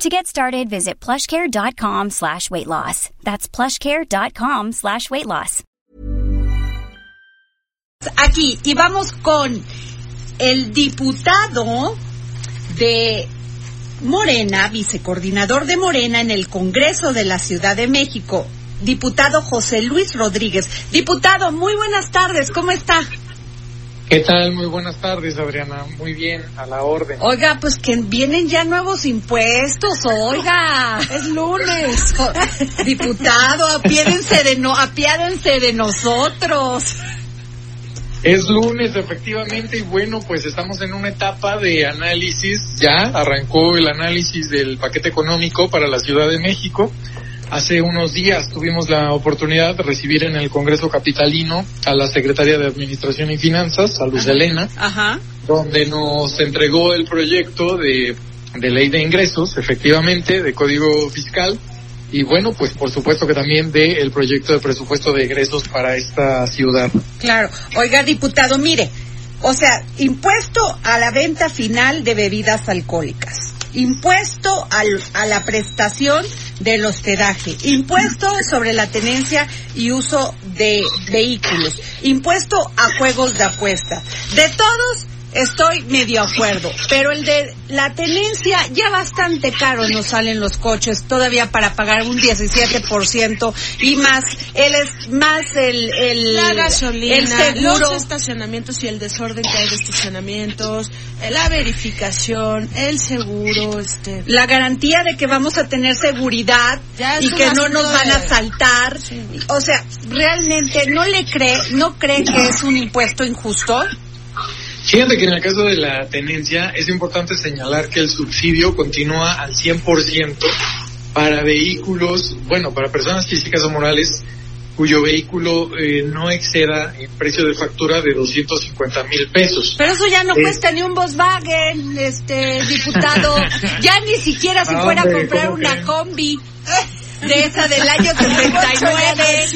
To get started, visit plushcare.com slash weight loss. That's plushcare.com slash weight loss. Aquí, y vamos con el diputado de Morena, vicecoordinador de Morena en el Congreso de la Ciudad de México, diputado José Luis Rodríguez. Diputado, muy buenas tardes, ¿cómo está? ¿Qué tal? Muy buenas tardes, Adriana. Muy bien, a la orden. Oiga, pues que vienen ya nuevos impuestos, oiga, es lunes. Diputado, apiádense de, no, apiádense de nosotros. Es lunes, efectivamente, y bueno, pues estamos en una etapa de análisis, ya arrancó el análisis del paquete económico para la Ciudad de México. Hace unos días tuvimos la oportunidad de recibir en el Congreso Capitalino a la Secretaria de Administración y Finanzas, a Luz Elena, donde nos entregó el proyecto de, de ley de ingresos, efectivamente, de código fiscal, y bueno, pues por supuesto que también de el proyecto de presupuesto de egresos para esta ciudad. Claro. Oiga, diputado, mire, o sea, impuesto a la venta final de bebidas alcohólicas, impuesto al, a la prestación del hospedaje, impuesto sobre la tenencia y uso de vehículos, impuesto a juegos de apuesta. De todos estoy medio acuerdo, pero el de la tenencia ya bastante caro nos salen los coches todavía para pagar un 17% y más él es más el el la gasolina, el seguro, los estacionamientos y el desorden que hay de estacionamientos, la verificación, el seguro, este la garantía de que vamos a tener seguridad y que no nos van a saltar. O sea, realmente no le cree, no cree que es un impuesto injusto. Fíjate que en el caso de la tenencia es importante señalar que el subsidio continúa al 100% para vehículos, bueno, para personas físicas o morales cuyo vehículo eh, no exceda en precio de factura de 250 mil pesos. Pero eso ya no Sí. cuesta ni un Volkswagen, este diputado. ya ni siquiera si No, fuera a comprar ¿cómo una creen? combi de esa del año 39.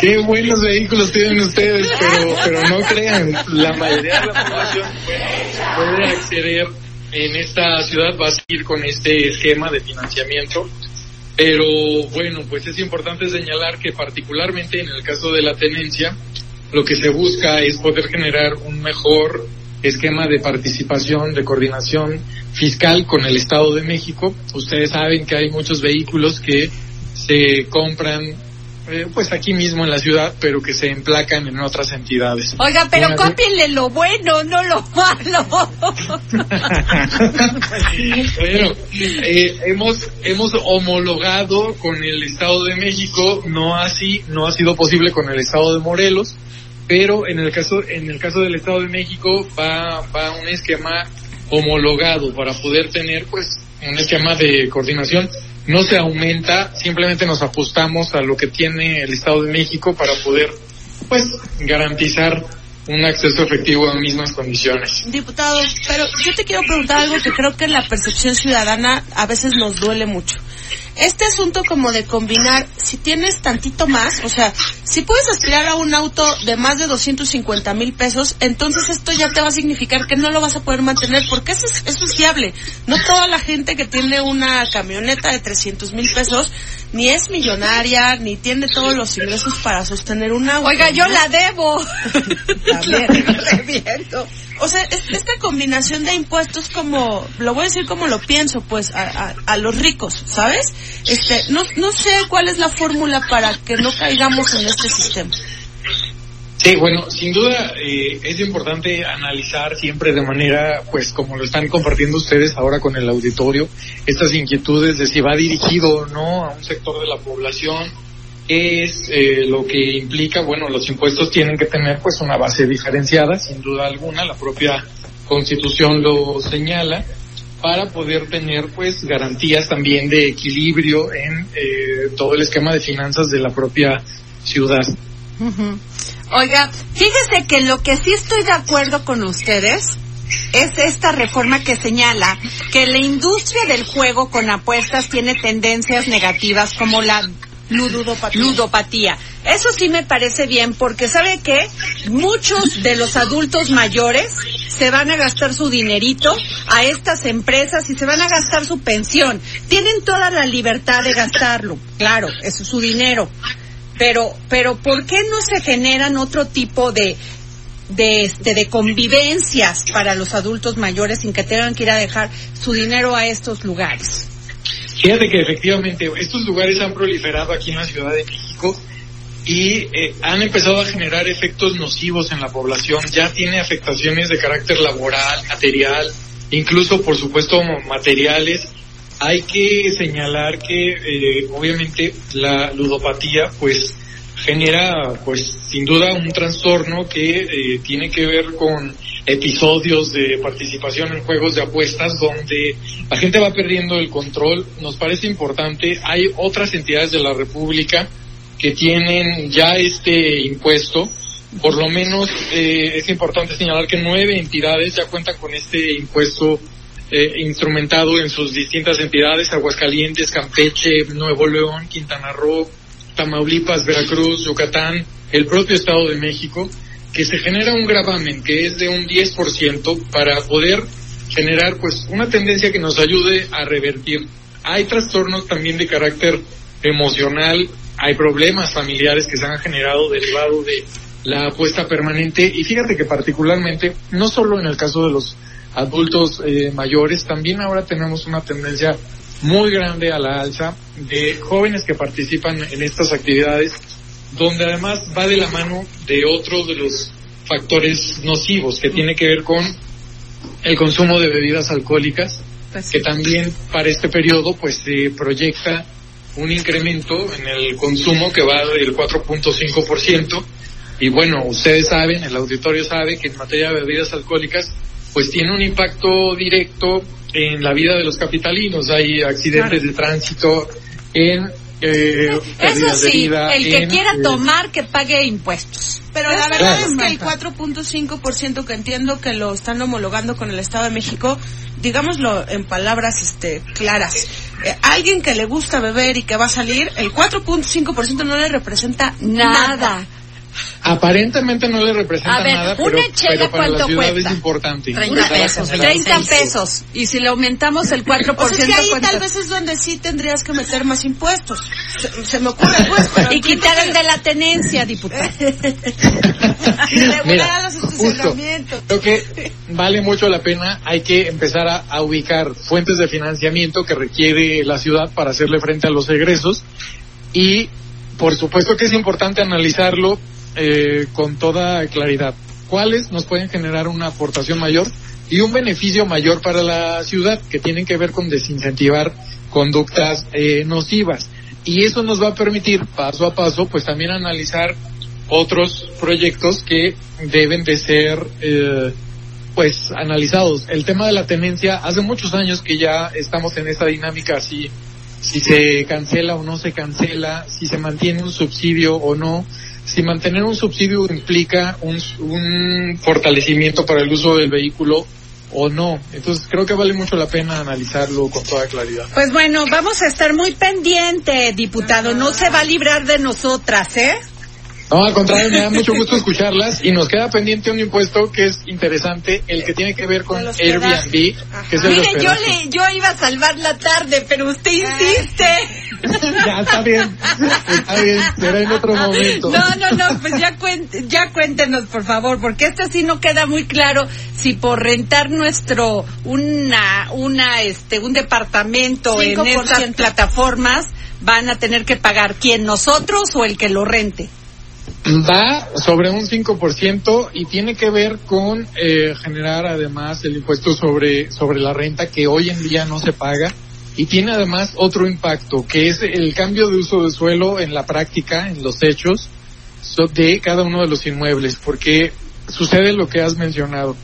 Qué buenos vehículos tienen ustedes, pero, pero no crean, la mayoría de la población puede acceder en esta ciudad, va a seguir con este esquema de financiamiento. Pero bueno, pues es importante señalar que particularmente en el caso de la tenencia, lo que se busca es poder generar un mejor esquema de participación, de coordinación fiscal con el Estado de México. Ustedes saben que hay muchos vehículos que se compran eh, pues aquí mismo en la ciudad, pero que se emplacan en otras entidades. Oiga, pero Una- cópienle lo bueno, no lo malo. bueno, eh, hemos hemos homologado con el Estado de México, no así, no ha sido posible con el Estado de Morelos, pero en el caso en el caso del Estado de México va va un esquema homologado para poder tener pues un esquema de coordinación. No se aumenta, simplemente nos ajustamos a lo que tiene el Estado de México para poder pues garantizar un acceso efectivo a mismas condiciones. Diputado, pero yo te quiero preguntar algo que creo que la percepción ciudadana a veces nos duele mucho. Este asunto como de combinar, si tienes tantito más, o sea, si puedes aspirar a un auto de más de 250 mil pesos, entonces esto ya te va a significar que no lo vas a poder mantener, porque eso es, eso es fiable. No toda la gente que tiene una camioneta de 300 mil pesos ni es millonaria, ni tiene todos los ingresos para sostener un auto. Oiga, yo la debo. O sea, es- esta combinación de impuestos como, lo voy a decir como lo pienso, pues, a, a- a los ricos, ¿sabes? Este, no, no sé cuál es la fórmula para que no caigamos en este sistema. Sí, bueno, sin duda eh, es importante analizar siempre de manera, pues como lo están compartiendo ustedes ahora con el auditorio, estas inquietudes de si va dirigido o no a un sector de la población, es eh, lo que implica, bueno, los impuestos tienen que tener pues una base diferenciada, sin duda alguna, la propia constitución lo señala, para poder tener pues garantías también de equilibrio en eh, todo el esquema de finanzas de la propia ciudad. Oiga, fíjese que lo que sí estoy de acuerdo con ustedes es esta reforma que señala que la industria del juego con apuestas tiene tendencias negativas como la ludopatía. ludopatía. Eso sí me parece bien porque sabe que muchos de los adultos mayores se van a gastar su dinerito a estas empresas y se van a gastar su pensión. Tienen toda la libertad de gastarlo, claro, eso es su dinero. Pero, pero ¿por qué no se generan otro tipo de, de, este, de convivencias para los adultos mayores sin que tengan que ir a dejar su dinero a estos lugares? Fíjate que efectivamente estos lugares han proliferado aquí en la Ciudad de México y eh, han empezado a generar efectos nocivos en la población. Ya tiene afectaciones de carácter laboral, material, incluso por supuesto materiales. Hay que señalar que eh, obviamente la ludopatía pues genera pues sin duda un trastorno que eh, tiene que ver con episodios de participación en juegos de apuestas donde la gente va perdiendo el control. Nos parece importante. Hay otras entidades de la República que tienen ya este impuesto. Por lo menos eh, es importante señalar que nueve entidades ya cuentan con este impuesto eh, instrumentado en sus distintas entidades, Aguascalientes, Campeche, Nuevo León, Quintana Roo, Tamaulipas, Veracruz, Yucatán, el propio Estado de México que se genera un gravamen que es de un 10% para poder generar pues una tendencia que nos ayude a revertir. Hay trastornos también de carácter emocional, hay problemas familiares que se han generado derivado de la apuesta permanente y fíjate que particularmente no solo en el caso de los adultos eh, mayores, también ahora tenemos una tendencia muy grande a la alza de jóvenes que participan en estas actividades donde además va de la mano de otro de los factores nocivos que tiene que ver con el consumo de bebidas alcohólicas, que también para este periodo pues se proyecta un incremento en el consumo que va del 4.5% y bueno, ustedes saben, el auditorio sabe que en materia de bebidas alcohólicas pues tiene un impacto directo en la vida de los capitalinos, hay accidentes de tránsito en eh, Eso sí, el que quiera eh, tomar que pague impuestos. Pero la verdad es que el 4.5% que entiendo que lo están homologando con el Estado de México, digámoslo en palabras este claras, eh, alguien que le gusta beber y que va a salir, el 4.5% no le representa nada. Aparentemente no le representa nada, pero, pero, para la ciudad es importante. 30 pesos. 30 pesos. Y si le aumentamos el 4%. O sea, que ahí tal vez es donde sí tendrías que meter más impuestos. Se, me ocurre, pues. y quitar el de la tenencia, diputado. Mira, justo, creo que vale mucho la pena. Hay que empezar a, a ubicar fuentes de financiamiento que requiere la ciudad para hacerle frente a los egresos. Y por supuesto que es importante analizarlo eh, con toda claridad. ¿Cuáles nos pueden generar una aportación mayor y un beneficio mayor para la ciudad que tienen que ver con desincentivar conductas eh, nocivas? Y eso nos va a permitir paso a paso pues también analizar otros proyectos que deben de ser eh, pues analizados. El tema de la tenencia, hace muchos años que ya estamos en esta dinámica así, si se cancela o no se cancela, si se mantiene un subsidio o no, si mantener un subsidio implica un, fortalecimiento para el uso del vehículo o no. Entonces creo que vale mucho la pena analizarlo con toda claridad. Pues bueno, vamos a estar muy pendiente, diputado. No se va a librar de nosotras, ¿eh? No, al contrario, me da mucho gusto escucharlas y nos queda pendiente un impuesto que es interesante, el que tiene que ver con Airbnb, que es el Mire, yo, le, yo iba a salvar la tarde, pero usted insiste. ya, está bien, está bien, será en otro momento. No, no, no, pues ya, ya cuéntenos, por favor, porque esto sí no queda muy claro si por rentar nuestro, una, una, este, un departamento en estas plataformas van a tener que pagar quién, nosotros o el que lo rente. Va sobre un 5% y tiene que ver con eh, generar además el impuesto sobre, sobre la renta que hoy en día no se paga y tiene además otro impacto que es el cambio de uso de suelo en la práctica, en los hechos de cada uno de los inmuebles, porque sucede lo que has mencionado.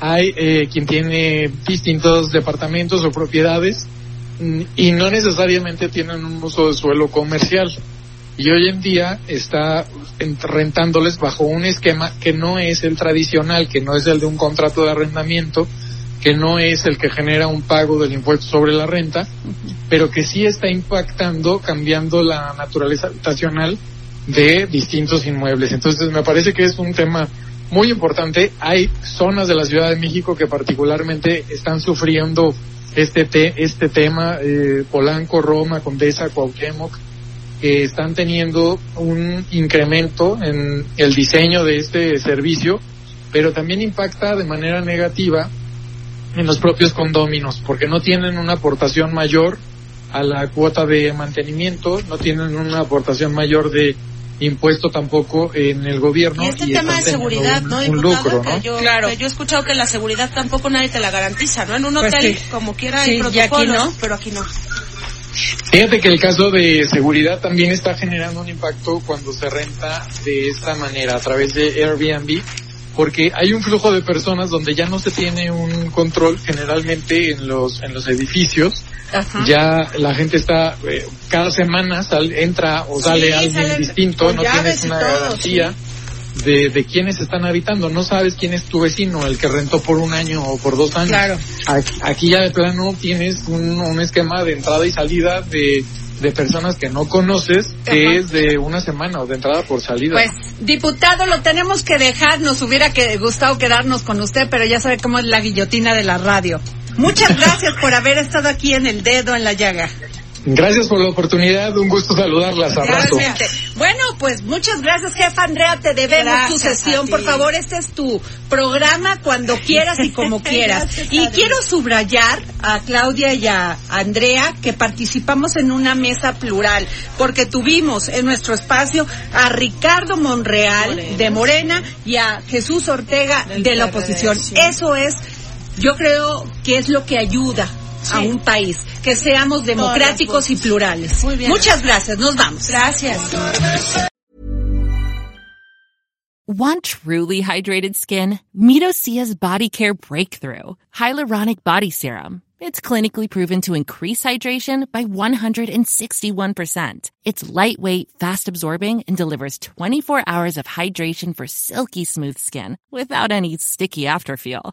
Hay eh, quien tiene distintos departamentos o propiedades mm, y no necesariamente tienen un uso de suelo comercial y hoy en día está rentándoles bajo un esquema que no es el tradicional, que no es el de un contrato de arrendamiento, que no es el que genera un pago del impuesto sobre la renta, pero que sí está impactando, cambiando la naturaleza habitacional de distintos inmuebles. Entonces me parece que es un tema muy importante. Hay zonas de la Ciudad de México que particularmente están sufriendo este te, este tema, eh, Polanco, Roma, Condesa, Cuauhtémoc, que están teniendo un incremento en el diseño de este servicio, pero también impacta de manera negativa en los propios condóminos, porque no tienen una aportación mayor a la cuota de mantenimiento, no tienen una aportación mayor de impuesto tampoco en el gobierno. Y este tema de seguridad, ¿no? Un lucro, ¿no? Yo, claro. yo he escuchado que la seguridad tampoco nadie te la garantiza, ¿no? En un pues hotel, como quiera, hay protocolos, aquí no. pero aquí no. Fíjate que el caso de seguridad también está generando un impacto cuando se renta de esta manera, a través de Airbnb, porque hay un flujo de personas donde ya no se tiene un control generalmente en los, en los edificios, ya la gente está, eh, cada semana entra o sale alguien distinto, no tienes una garantía. De, de quiénes están habitando, no sabes quién es tu vecino, el que rentó por un año o por dos años. Claro. Aquí, ya de plano tienes un, un esquema de entrada y salida de de personas que no conoces que es de una semana o de entrada por salida. Pues, diputado, lo tenemos que dejar. Nos hubiera que, gustado quedarnos con usted, pero ya sabe cómo es la guillotina de la radio. Muchas gracias por haber estado aquí en el dedo en la llaga. Gracias por la oportunidad, un gusto saludarlas. Abrazo. Bueno, pues muchas gracias, jefa Andrea. Te debemos tu sesión. Por favor, este es tu programa cuando quieras y como quieras. y quiero subrayar a Claudia y a Andrea que participamos en una mesa plural, porque tuvimos en nuestro espacio a Ricardo Monreal de Morena y a Jesús Ortega de la oposición. Eso es, yo creo que es lo que ayuda a un país, que seamos democráticos y plurales. Muy bien. Muchas gracias, nos vamos. Gracias. Want truly hydrated skin? Midosia's Body Care Breakthrough Hyaluronic Body Serum. It's clinically proven to increase hydration by 161%. It's lightweight, fast absorbing, and delivers 24 hours of hydration for silky smooth skin without any sticky afterfeel.